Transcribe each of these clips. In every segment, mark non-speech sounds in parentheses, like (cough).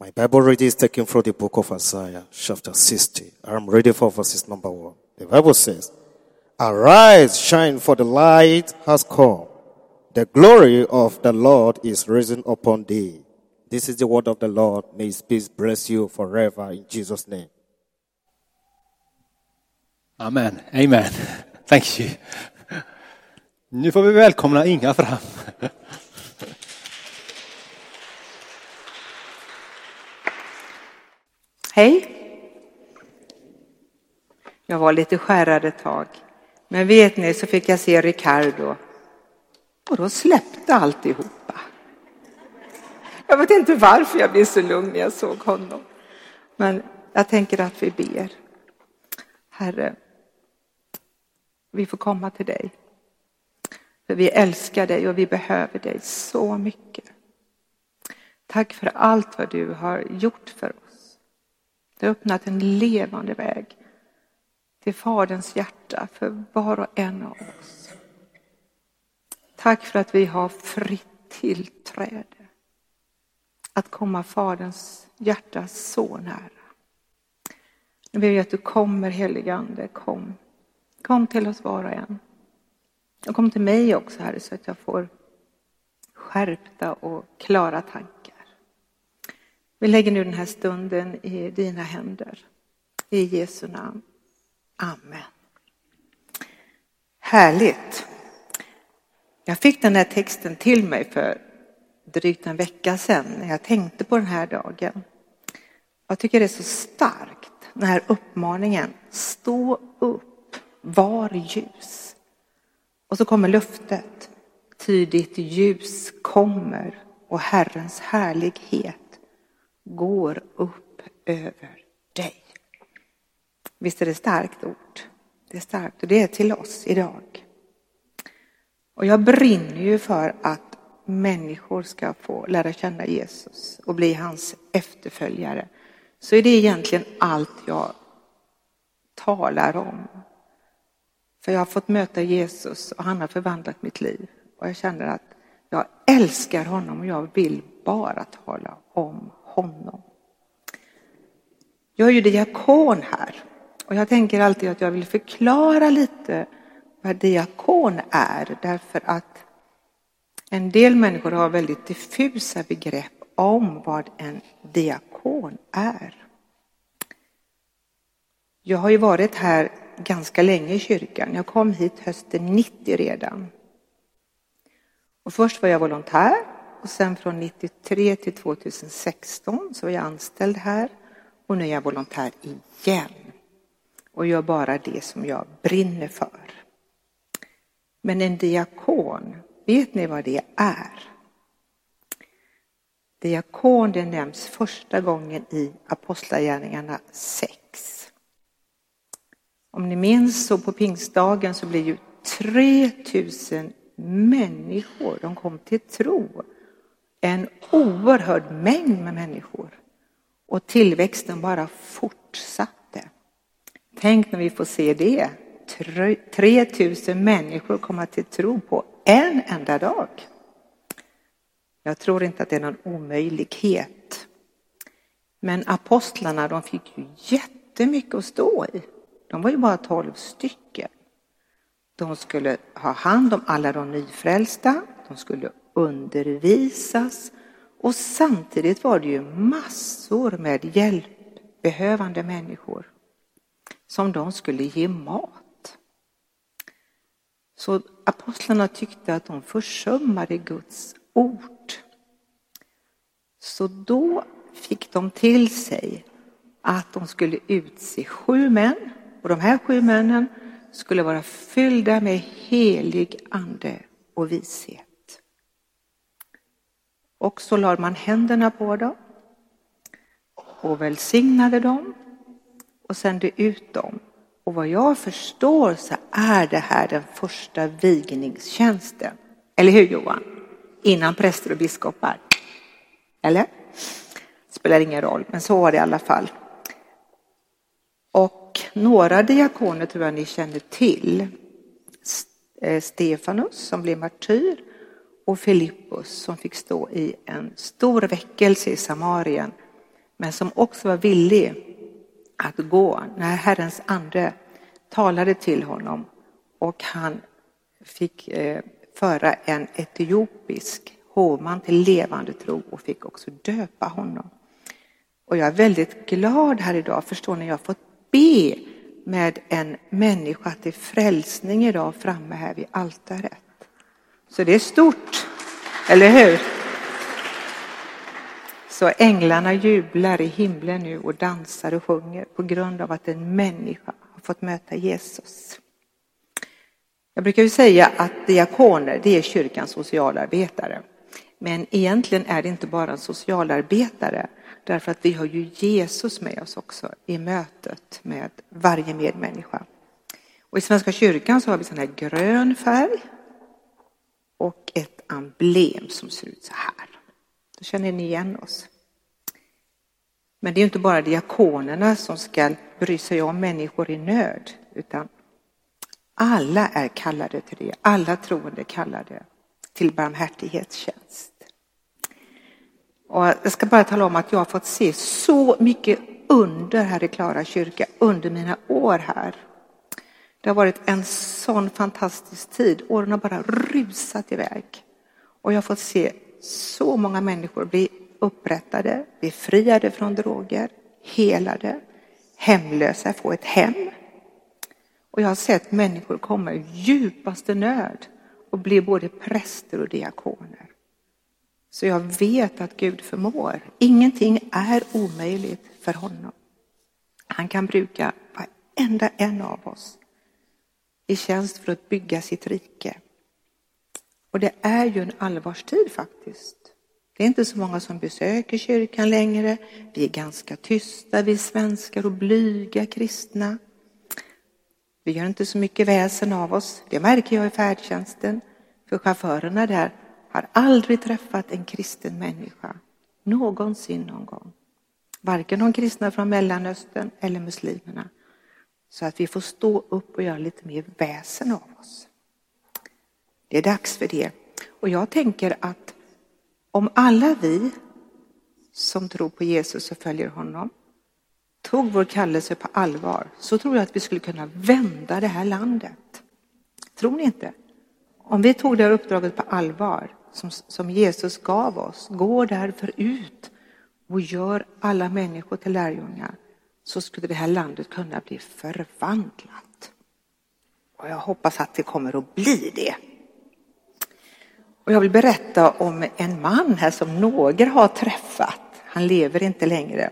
My Bible reading is taken from the book of Isaiah, chapter 60. I'm ready for verses number one. The Bible says, Arise, shine, for the light has come. The glory of the Lord is risen upon thee. This is the word of the Lord. May his peace bless you forever in Jesus' name. Amen. Amen. (laughs) Thank you. Nu får vi välkomna Inga fram. (laughs) Hej! Jag var lite skärrad ett tag. Men vet ni, så fick jag se Ricardo. Och då släppte alltihopa. Jag vet inte varför jag blev så lugn när jag såg honom. Men jag tänker att vi ber. Herre, vi får komma till dig. För vi älskar dig och vi behöver dig så mycket. Tack för allt vad du har gjort för det har öppnat en levande väg till Faderns hjärta för var och en av oss. Tack för att vi har fritt tillträde att komma Faderns hjärta så nära. Nu ber vi att du kommer heligande, kom. Kom till oss var och en. Och kom till mig också Herre så att jag får skärpta och klara tankar. Vi lägger nu den här stunden i dina händer. I Jesu namn. Amen. Härligt. Jag fick den här texten till mig för drygt en vecka sedan när jag tänkte på den här dagen. Jag tycker det är så starkt, den här uppmaningen. Stå upp, var ljus. Och så kommer löftet. Ty ditt ljus kommer och Herrens härlighet går upp över dig. Visst är det starkt ord? Det är starkt och det är till oss idag. Och jag brinner ju för att människor ska få lära känna Jesus och bli hans efterföljare. Så är det egentligen allt jag talar om. För jag har fått möta Jesus och han har förvandlat mitt liv. Och jag känner att jag älskar honom och jag vill bara tala om honom. Jag är ju diakon här och jag tänker alltid att jag vill förklara lite vad diakon är därför att en del människor har väldigt diffusa begrepp om vad en diakon är. Jag har ju varit här ganska länge i kyrkan. Jag kom hit hösten 90 redan. Och först var jag volontär och sen från 93 till 2016 så var jag anställd här och nu är jag volontär igen och gör bara det som jag brinner för. Men en diakon, vet ni vad det är? Diakon det nämns första gången i Apostlagärningarna 6. Om ni minns så på pingstdagen så blev ju 3000 människor, de kom till tro. En oerhörd mängd med människor. Och tillväxten bara fortsatte. Tänk när vi får se det. 3000 människor komma till tro på en enda dag. Jag tror inte att det är någon omöjlighet. Men apostlarna de fick ju jättemycket att stå i. De var ju bara tolv stycken. De skulle ha hand om alla de nyfrälsta, de skulle undervisas och samtidigt var det ju massor med hjälpbehövande människor som de skulle ge mat. Så apostlarna tyckte att de försummade Guds ord. Så då fick de till sig att de skulle utse sju män och de här sju männen skulle vara fyllda med helig ande och vishet. Och så lade man händerna på dem och välsignade dem och sände ut dem. Och vad jag förstår så är det här den första vigningstjänsten. Eller hur Johan? Innan präster och biskopar. Eller? Spelar ingen roll, men så var det i alla fall. Och några diakoner tror jag ni känner till. Eh, Stefanus som blev martyr och Filippus som fick stå i en stor väckelse i Samarien men som också var villig att gå när Herrens ande talade till honom och han fick eh, föra en etiopisk hovman till levande tro och fick också döpa honom. Och jag är väldigt glad här idag, förstår ni, jag har fått be med en människa till frälsning idag framme här vid altaret. Så det är stort, eller hur? Så änglarna jublar i himlen nu och dansar och sjunger på grund av att en människa har fått möta Jesus. Jag brukar ju säga att diakoner, det är kyrkans socialarbetare. Men egentligen är det inte bara en socialarbetare, därför att vi har ju Jesus med oss också i mötet med varje medmänniska. Och I Svenska kyrkan så har vi sån här grön färg och ett emblem som ser ut så här. Då känner ni igen oss. Men det är inte bara diakonerna som ska bry sig om människor i nöd, utan alla är kallade till det. Alla troende är kallade till barmhärtighetstjänst. Och jag ska bara tala om att jag har fått se så mycket under här i Klara kyrka under mina år här. Det har varit en sån fantastisk tid. Åren har bara rusat iväg. Och jag har fått se så många människor bli upprättade, befriade från droger, helade, hemlösa få ett hem. Och jag har sett människor komma i djupaste nöd och bli både präster och diakoner. Så jag vet att Gud förmår. Ingenting är omöjligt för honom. Han kan bruka varenda en av oss i tjänst för att bygga sitt rike. Och det är ju en allvarstid faktiskt. Det är inte så många som besöker kyrkan längre. Vi är ganska tysta, vi svenskar och blyga kristna. Vi gör inte så mycket väsen av oss. Det märker jag i färdtjänsten. För chaufförerna där har aldrig träffat en kristen människa. Någonsin någon gång. Varken de kristna från Mellanöstern eller muslimerna. Så att vi får stå upp och göra lite mer väsen av oss. Det är dags för det. Och jag tänker att om alla vi som tror på Jesus och följer honom tog vår kallelse på allvar så tror jag att vi skulle kunna vända det här landet. Tror ni inte? Om vi tog det här uppdraget på allvar som, som Jesus gav oss, går därför ut och gör alla människor till lärjungar så skulle det här landet kunna bli förvandlat. Och jag hoppas att det kommer att bli det. Och jag vill berätta om en man här som några har träffat. Han lever inte längre.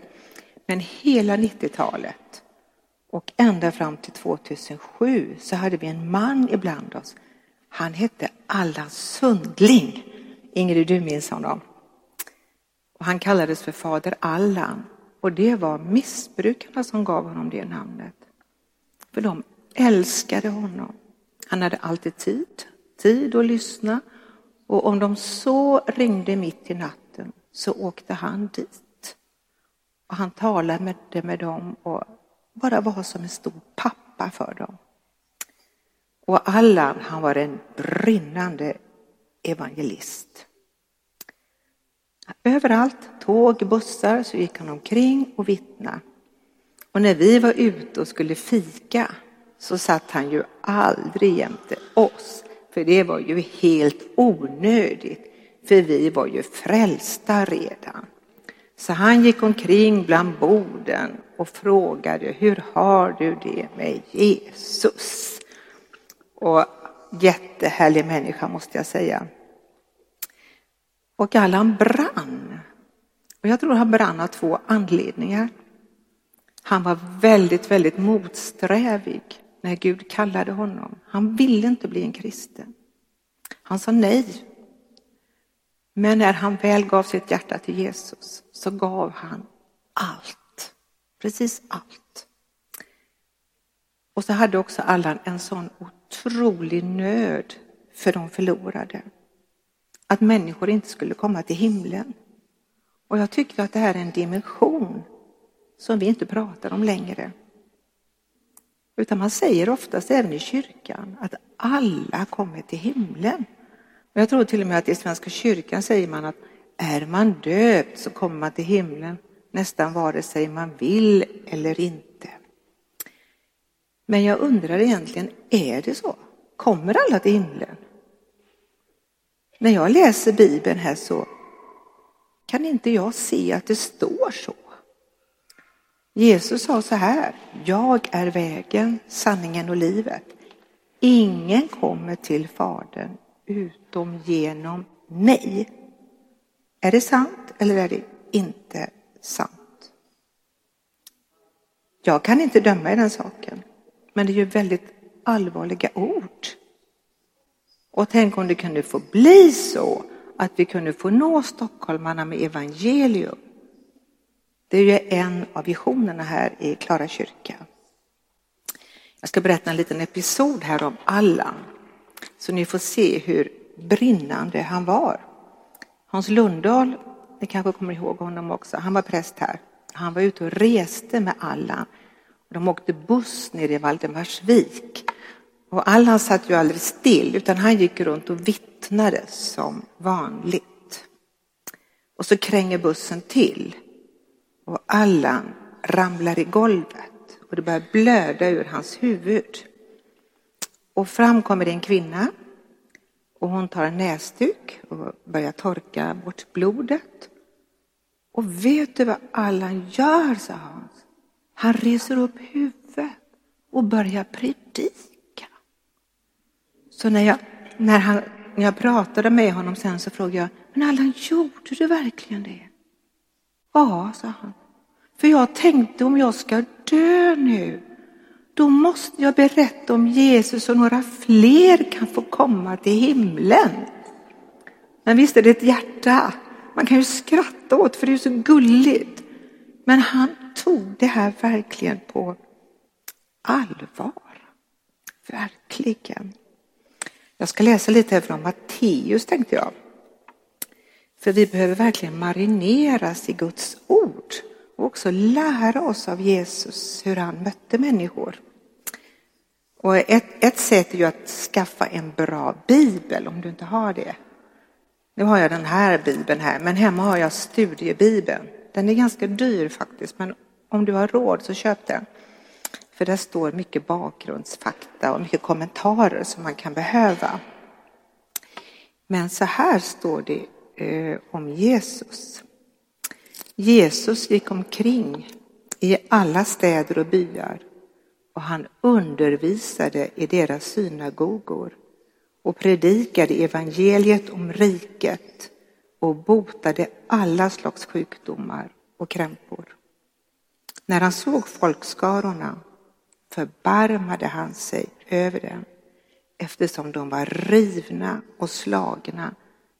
Men hela 90-talet och ända fram till 2007 så hade vi en man ibland oss. Han hette Allan Sundling. Ingrid, du minns honom. Och han kallades för Fader Allan. Och det var missbrukarna som gav honom det namnet. För de älskade honom. Han hade alltid tid, tid att lyssna. Och om de så ringde mitt i natten så åkte han dit. Och han talade med, med dem och bara var som en stor pappa för dem. Och Allan, han var en brinnande evangelist. Överallt, tåg, bussar, så gick han omkring och vittnade. Och när vi var ute och skulle fika så satt han ju aldrig jämte oss. För det var ju helt onödigt, för vi var ju frälsta redan. Så han gick omkring bland borden och frågade hur har du det med Jesus? Och jättehärlig människa måste jag säga. Och Allan brann. Och jag tror han brann av två anledningar. Han var väldigt, väldigt motsträvig när Gud kallade honom. Han ville inte bli en kristen. Han sa nej men när han väl gav sitt hjärta till Jesus så gav han allt. Precis allt. Och så hade också Allan en sån otrolig nöd för de förlorade. Att människor inte skulle komma till himlen. Och jag tycker att det här är en dimension som vi inte pratar om längre. Utan man säger oftast även i kyrkan att alla kommer till himlen. Och jag tror till och med att i Svenska kyrkan säger man att är man döpt så kommer man till himlen. nästan vare sig man vill eller inte. Men jag undrar egentligen, är det så? Kommer alla till himlen? När jag läser Bibeln här så kan inte jag se att det står så. Jesus sa så här, jag är vägen, sanningen och livet. Ingen kommer till Fadern utom genom mig. Är det sant eller är det inte sant? Jag kan inte döma i den saken, men det är ju väldigt allvarliga ord. Och tänk om det kunde få bli så att vi kunde få nå stockholmarna med evangelium. Det är ju en av visionerna här i Klara kyrka. Jag ska berätta en liten episod här om Allan så ni får se hur brinnande han var. Hans Lundahl, ni kanske kommer ihåg honom också, han var präst här. Han var ute och reste med Allan. De åkte buss ner i Valdemarsvik. Och Allan satt ju aldrig still utan han gick runt och vittnade som vanligt. Och så kränger bussen till och Allan ramlar i golvet och det börjar blöda ur hans huvud. Och fram kommer en kvinna och hon tar en näsduk och börjar torka bort blodet. Och vet du vad Allan gör, sa Hans? Han reser upp huvudet och börjar predika. Så när jag, när, han, när jag pratade med honom sen så frågade jag, men Allan, gjorde du verkligen det? Ja, sa han. För jag tänkte om jag ska dö nu, då måste jag berätta om Jesus så några fler kan få komma till himlen. Men visst är det ett hjärta. Man kan ju skratta åt för det är så gulligt. Men han tog det här verkligen på allvar. Verkligen. Jag ska läsa lite från Matteus tänkte jag. För vi behöver verkligen marineras i Guds ord och också lära oss av Jesus hur han mötte människor. Och ett, ett sätt är ju att skaffa en bra bibel om du inte har det. Nu har jag den här bibeln här, men hemma har jag studiebibeln. Den är ganska dyr faktiskt, men om du har råd så köp den. För där står mycket bakgrundsfakta och mycket kommentarer som man kan behöva. Men så här står det eh, om Jesus. Jesus gick omkring i alla städer och byar och han undervisade i deras synagogor och predikade evangeliet om riket och botade alla slags sjukdomar och krämpor. När han såg folkskarorna förbarmade han sig över dem eftersom de var rivna och slagna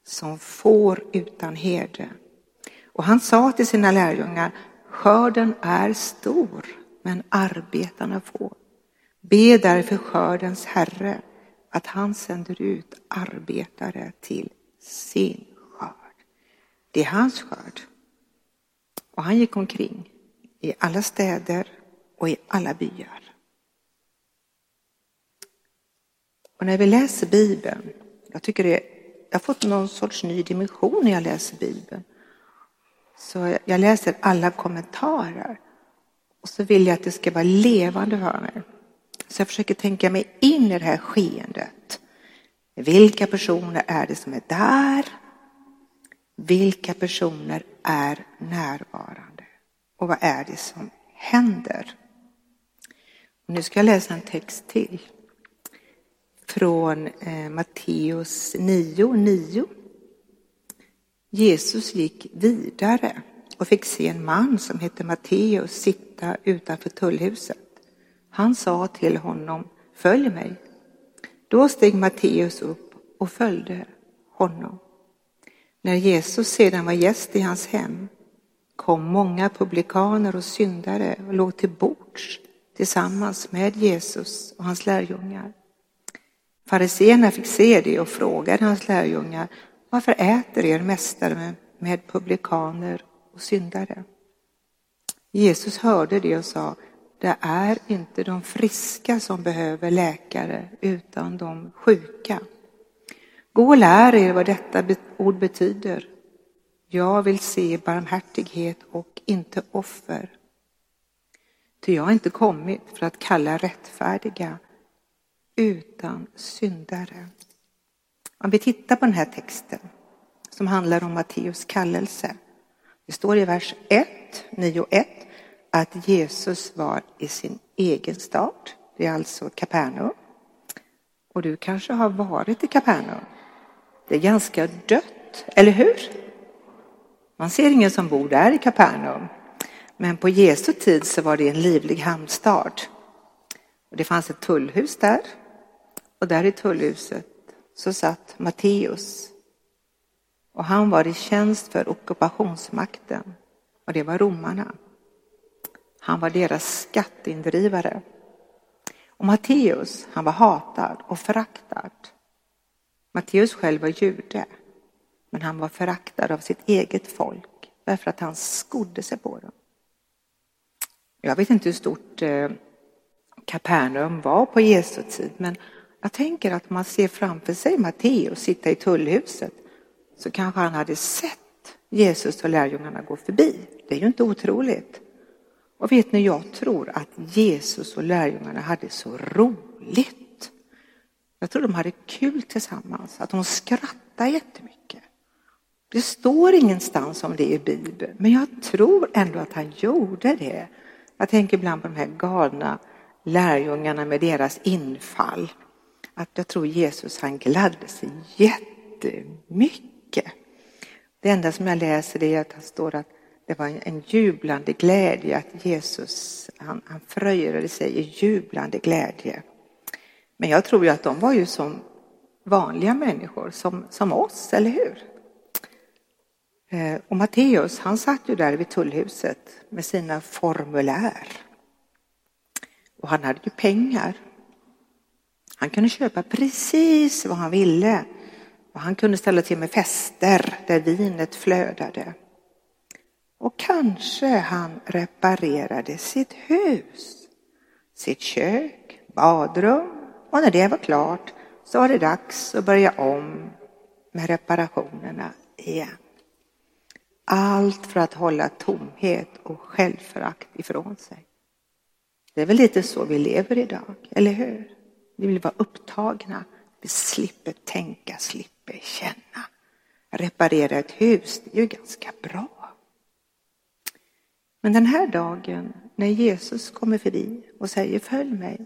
som får utan herde. Och han sa till sina lärjungar, skörden är stor, men arbetarna få. Be därför skördens Herre att han sänder ut arbetare till sin skörd. Det är hans skörd. Och han gick omkring i alla städer och i alla byar. Och när vi läser Bibeln, jag tycker det, jag har fått någon sorts ny dimension när jag läser Bibeln. Så jag läser alla kommentarer. Och så vill jag att det ska vara levande för mig. Så jag försöker tänka mig in i det här skeendet. Vilka personer är det som är där? Vilka personer är närvarande? Och vad är det som händer? Och nu ska jag läsa en text till. Från eh, Matteus 9, 9. Jesus gick vidare och fick se en man som hette Matteus sitta utanför tullhuset. Han sa till honom, följ mig. Då steg Matteus upp och följde honom. När Jesus sedan var gäst i hans hem kom många publikaner och syndare och låg till bords tillsammans med Jesus och hans lärjungar. Fariséerna fick se det och frågade hans lärjungar varför äter er mästare med publikaner och syndare? Jesus hörde det och sa, det är inte de friska som behöver läkare utan de sjuka. Gå och lär er vad detta ord betyder. Jag vill se barmhärtighet och inte offer. Ty jag har inte kommit för att kalla rättfärdiga utan syndare. Om vi tittar på den här texten som handlar om Matteus kallelse. Det står i vers 1, 9 och 1 att Jesus var i sin egen stad. Det är alltså Kapernaum. Och du kanske har varit i Kapernaum. Det är ganska dött, eller hur? Man ser ingen som bor där i Kapernaum. Men på Jesu tid så var det en livlig hamnstad. Och det fanns ett tullhus där. Och där i tullhuset så satt Matteus. Och han var i tjänst för ockupationsmakten. Och det var romarna. Han var deras skatteindrivare. Och Matteus, han var hatad och föraktad. Matteus själv var jude, men han var föraktad av sitt eget folk därför att han skodde sig på dem. Jag vet inte hur stort eh, Kapernaum var på Jesu tid, men jag tänker att man ser framför sig Matteus sitta i tullhuset så kanske han hade sett Jesus och lärjungarna gå förbi. Det är ju inte otroligt. Och vet ni, jag tror att Jesus och lärjungarna hade så roligt. Jag tror de hade kul tillsammans, att de skrattade jättemycket. Det står ingenstans om det i Bibeln, men jag tror ändå att han gjorde det. Jag tänker ibland på de här galna lärjungarna med deras infall. Att jag tror Jesus han gladde sig jättemycket. Det enda som jag läser är att det står att det var en jublande glädje att Jesus, han, han fröjdade sig i jublande glädje. Men jag tror ju att de var ju som vanliga människor, som, som oss, eller hur? Eh, och Matteus, han satt ju där vid tullhuset med sina formulär. Och han hade ju pengar. Han kunde köpa precis vad han ville. Och han kunde ställa till med fester där vinet flödade. Och kanske han reparerade sitt hus, sitt kök, badrum och när det var klart så var det dags att börja om med reparationerna igen. Allt för att hålla tomhet och självförakt ifrån sig. Det är väl lite så vi lever idag, eller hur? Vi vill vara upptagna, vi slipper tänka, slipper känna. Reparera ett hus, det är ju ganska bra. Men den här dagen när Jesus kommer förbi och säger följ mig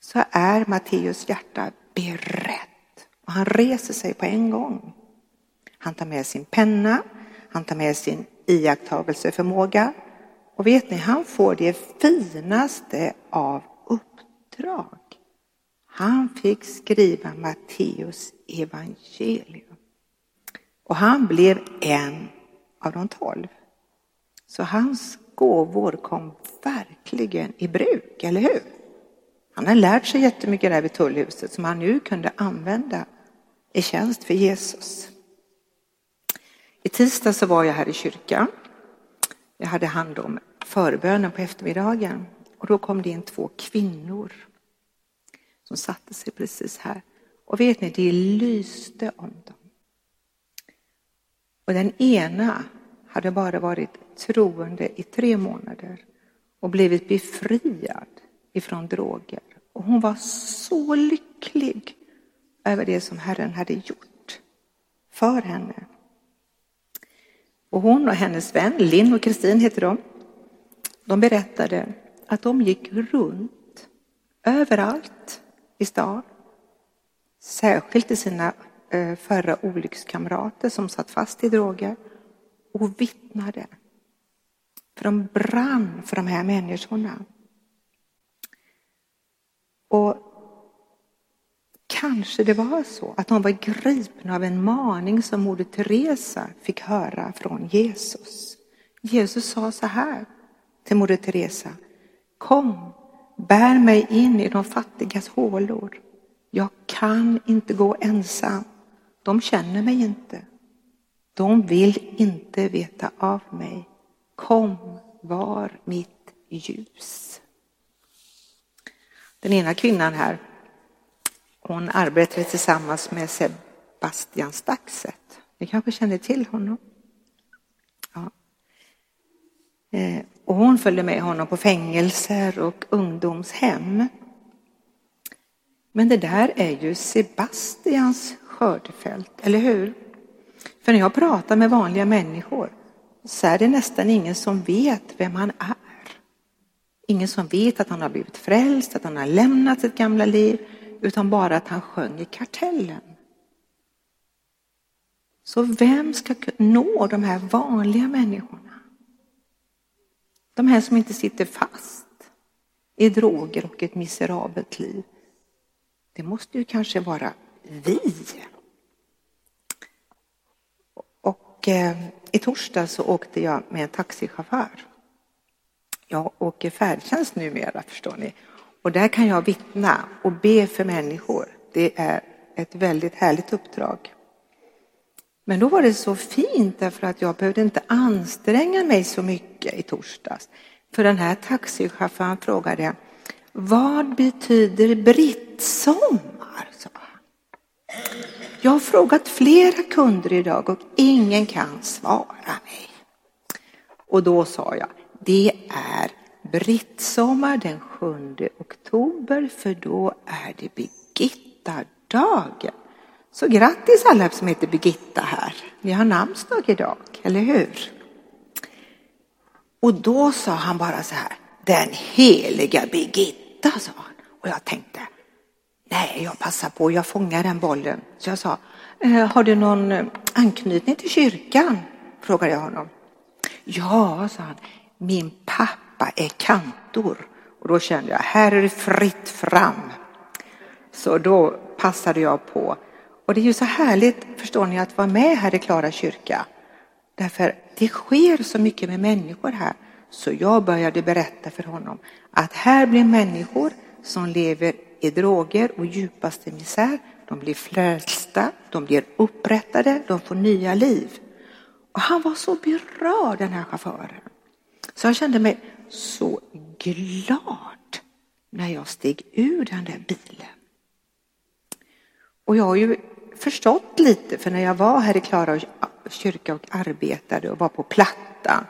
så är Matteus hjärta berett och han reser sig på en gång. Han tar med sin penna, han tar med sin iakttagelseförmåga och vet ni, han får det finaste av uppdrag. Han fick skriva Matteus evangelium. Och han blev en av de tolv. Så hans gåvor kom verkligen i bruk, eller hur? Han har lärt sig jättemycket där vid tullhuset som han nu kunde använda i tjänst för Jesus. I tisdag så var jag här i kyrkan. Jag hade hand om förbönen på eftermiddagen och då kom det in två kvinnor som satte sig precis här. Och vet ni, det lyste om dem. Och den ena hade bara varit troende i tre månader och blivit befriad ifrån droger. Och hon var så lycklig över det som Herren hade gjort för henne. Och hon och hennes vän, Linn och Kristin heter de, de berättade att de gick runt överallt i stan. Särskilt till sina eh, förra olyckskamrater som satt fast i droger och vittnade. För de brann för de här människorna. Och kanske det var så att de var gripna av en maning som Moder Teresa fick höra från Jesus. Jesus sa så här till Moder Teresa. Kom, bär mig in i de fattigas hålor. Jag kan inte gå ensam. De känner mig inte. De vill inte veta av mig. Kom, var mitt ljus. Den ena kvinnan här, hon arbetade tillsammans med Sebastian Staxet. Ni kanske känner till honom? Ja. Eh, och hon följde med honom på fängelser och ungdomshem. Men det där är ju Sebastians skördefält, eller hur? För när jag pratar med vanliga människor så är det nästan ingen som vet vem han är. Ingen som vet att han har blivit frälst, att han har lämnat sitt gamla liv, utan bara att han sjöng i kartellen. Så vem ska nå de här vanliga människorna? De här som inte sitter fast i droger och ett miserabelt liv. Det måste ju kanske vara vi. Och eh, i torsdag så åkte jag med en taxichaufför. Jag åker färdtjänst numera, förstår ni. Och där kan jag vittna och be för människor. Det är ett väldigt härligt uppdrag. Men då var det så fint därför att jag behövde inte anstränga mig så mycket i torsdags. För den här taxichauffören frågade vad betyder brittsommar? sa han. Jag har frågat flera kunder idag och ingen kan svara mig. Och då sa jag, det är brittsommar den 7 oktober för då är det Birgitta-dagen. Så grattis alla som heter Birgitta här. Ni har namnsdag idag, eller hur? Och då sa han bara så här, den heliga Birgitta, sa han. Och jag tänkte, nej, jag passar på, jag fångar den bollen. Så jag sa, eh, har du någon eh, anknytning till kyrkan? Frågade jag honom. Ja, sa han, min pappa är kantor. Och då kände jag, här är det fritt fram. Så då passade jag på. Och det är ju så härligt, förstår ni, att vara med här i Klara kyrka. Därför det sker så mycket med människor här. Så jag började berätta för honom att här blir människor som lever i droger och djupaste misär. De blir frälsta, de blir upprättade, de får nya liv. Och han var så berörd den här chauffören. Så jag kände mig så glad när jag steg ur den där bilen. Och jag har ju förstått lite, för när jag var här i Klara kyrka och arbetade och var på Platta,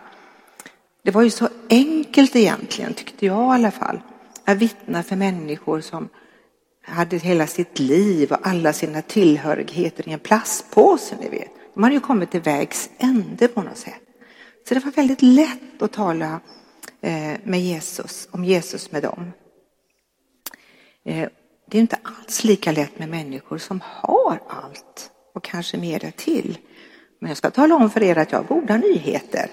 Det var ju så enkelt egentligen, tyckte jag i alla fall, att vittna för människor som hade hela sitt liv och alla sina tillhörigheter i en plastpåse, ni vet. De hade ju kommit till vägs ände på något sätt. Så det var väldigt lätt att tala eh, med Jesus, om Jesus med dem. Eh, det är inte alls lika lätt med människor som har allt och kanske mer till. Men jag ska tala om för er att jag har goda nyheter.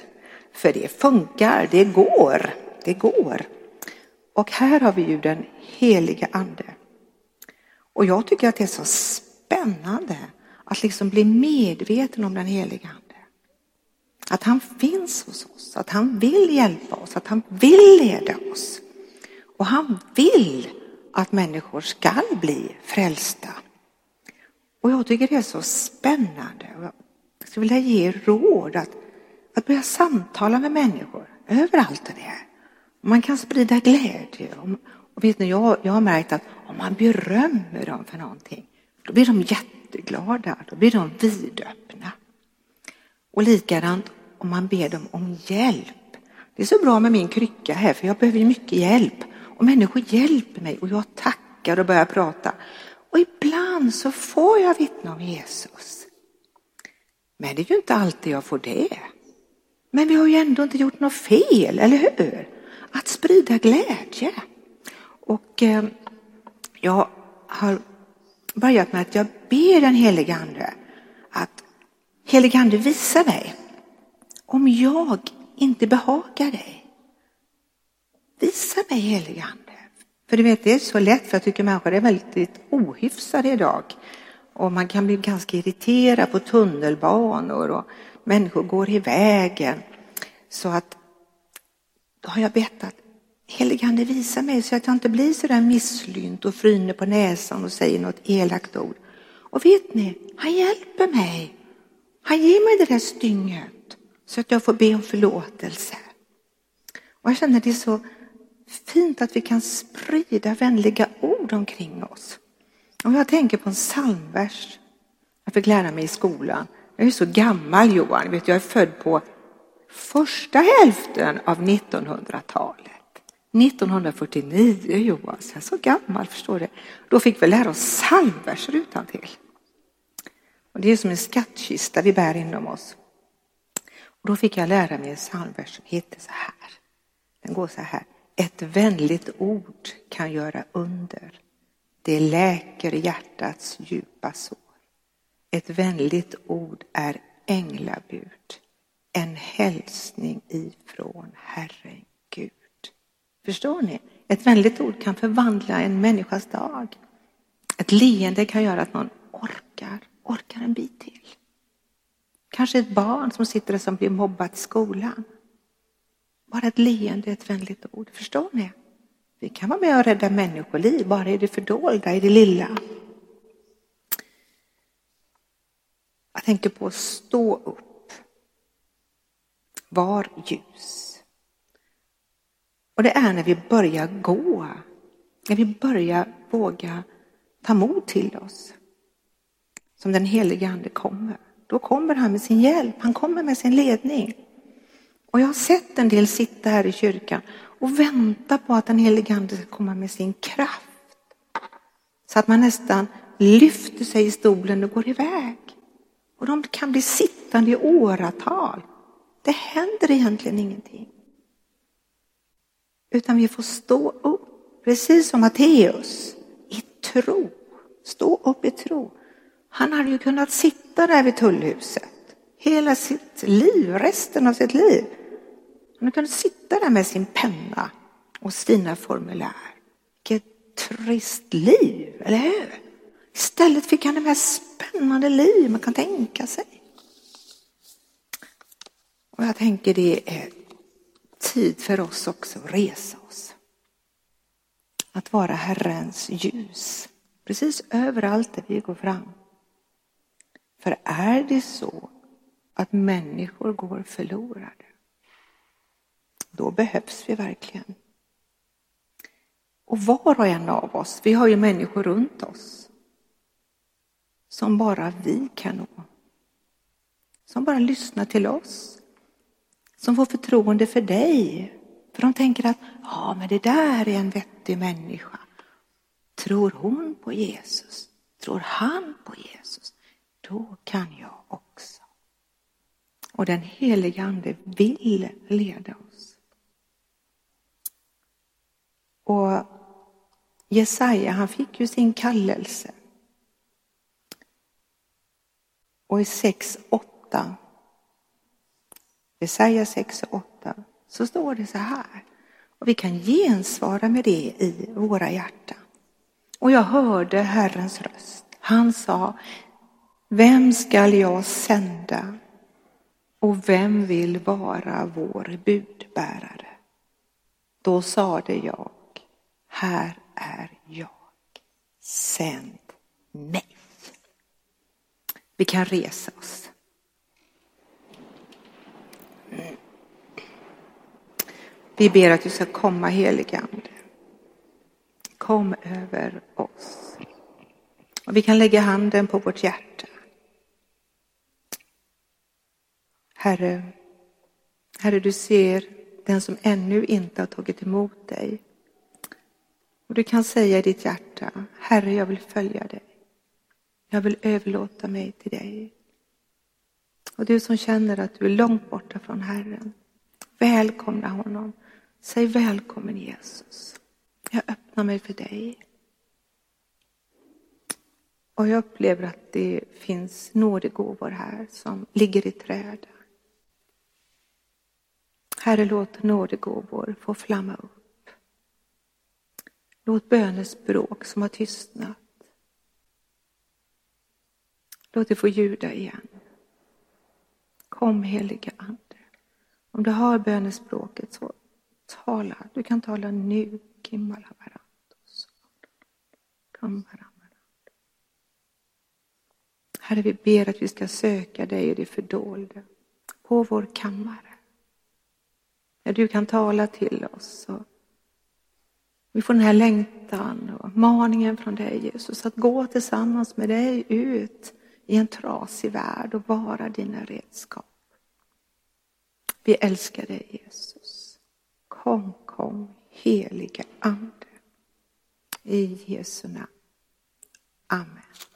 För det funkar, det går, det går. Och här har vi ju den heliga ande. Och jag tycker att det är så spännande att liksom bli medveten om den heliga ande. Att han finns hos oss, att han vill hjälpa oss, att han vill leda oss. Och han vill att människor ska bli frälsta. Och jag tycker det är så spännande. Jag skulle vilja ge råd att, att börja samtala med människor överallt där det är. Man kan sprida glädje. Och vet ni, jag, jag har märkt att om man berömmer dem för någonting, då blir de jätteglada, då blir de vidöppna. Och likadant om man ber dem om hjälp. Det är så bra med min krycka här, för jag behöver mycket hjälp. Och människor hjälper mig och jag tackar och börjar prata. Och ibland så får jag vittna om Jesus. Men det är ju inte alltid jag får det. Men vi har ju ändå inte gjort något fel, eller hur? Att sprida glädje. Och eh, jag har börjat med att jag ber den helige Ande att helige Ande visa mig om jag inte behagar dig. Visa mig helige Ande. För du vet, det är så lätt, för jag tycker människor är väldigt ohyfsade idag. Och man kan bli ganska irriterad på tunnelbanor och människor går i vägen. Så att då har jag bett att Heligande visa mig så att jag inte blir så där misslynt och fryner på näsan och säger något elakt ord. Och vet ni, han hjälper mig. Han ger mig det där stynget så att jag får be om förlåtelse. Och jag känner det är så fint att vi kan sprida vänliga ord omkring oss. Och jag tänker på en psalmvers jag fick lära mig i skolan. Jag är så gammal Johan, vet, jag är född på första hälften av 1900-talet. 1949 Johan, så jag är så gammal förstår du. Då fick vi lära oss psalmverser utantill. Och det är som en skattkista vi bär inom oss. Och då fick jag lära mig en psalmvers som heter så här. Den går så här. Ett vänligt ord kan göra under. Det läker hjärtats djupa sår. Ett vänligt ord är änglabud. En hälsning ifrån Herren Gud. Förstår ni? Ett vänligt ord kan förvandla en människas dag. Ett leende kan göra att någon orkar, orkar en bit till. Kanske ett barn som sitter och som blir mobbat i skolan. Bara ett leende, är ett vänligt ord. Förstår ni? Vi kan vara med och rädda människoliv, bara i det fördolda, i det lilla. Jag tänker på att stå upp. Var ljus. Och det är när vi börjar gå, när vi börjar våga ta mod till oss, som den helige Ande kommer. Då kommer han med sin hjälp, han kommer med sin ledning. Och jag har sett en del sitta här i kyrkan och vänta på att den helige Ande ska komma med sin kraft. Så att man nästan lyfter sig i stolen och går iväg. Och de kan bli sittande i åratal. Det händer egentligen ingenting. Utan vi får stå upp, precis som Matteus, i tro. Stå upp i tro. Han hade ju kunnat sitta där vid tullhuset hela sitt liv, resten av sitt liv. Han kunde sitta där med sin penna och sina formulär. Vilket trist liv, eller hur? Istället fick han det mest spännande liv man kan tänka sig. Och jag tänker det är tid för oss också att resa oss. Att vara Herrens ljus, precis överallt där vi går fram. För är det så att människor går förlorade, då behövs vi verkligen. Och var och en av oss, vi har ju människor runt oss som bara vi kan nå. Som bara lyssnar till oss. Som får förtroende för dig. För de tänker att ja, men det där är en vettig människa. Tror hon på Jesus? Tror han på Jesus? Då kan jag också. Och den heliga Ande vill leda oss. Och Jesaja, han fick ju sin kallelse. Och i 6.8, Jesaja 6 och 8, så står det så här. Och vi kan gensvara med det i våra hjärtan. Och jag hörde Herrens röst. Han sa, vem skall jag sända och vem vill vara vår budbärare? Då sade jag, här är jag, sänd mig. Vi kan resa oss. Vi ber att du ska komma helige Ande. Kom över oss. Och vi kan lägga handen på vårt hjärta. Herre, Herre, du ser den som ännu inte har tagit emot dig. Och du kan säga i ditt hjärta, Herre, jag vill följa dig. Jag vill överlåta mig till dig. Och du som känner att du är långt borta från Herren, välkomna honom. Säg välkommen Jesus. Jag öppnar mig för dig. Och jag upplever att det finns nådegåvor här som ligger i träden. Herre, låt nådegåvor få flamma upp. Låt bönespråk som har tystnat Låt det få ljuda igen. Kom heliga Ande. Om du har bönespråket så tala. Du kan tala nu. Herre, vi ber att vi ska söka dig i det fördolda, på vår kammare. När du kan tala till oss. Och vi får den här längtan och maningen från dig Jesus, att gå tillsammans med dig ut i en trasig värld och vara dina redskap. Vi älskar dig Jesus. Kom, kom, helige Ande. I Jesu namn. Amen.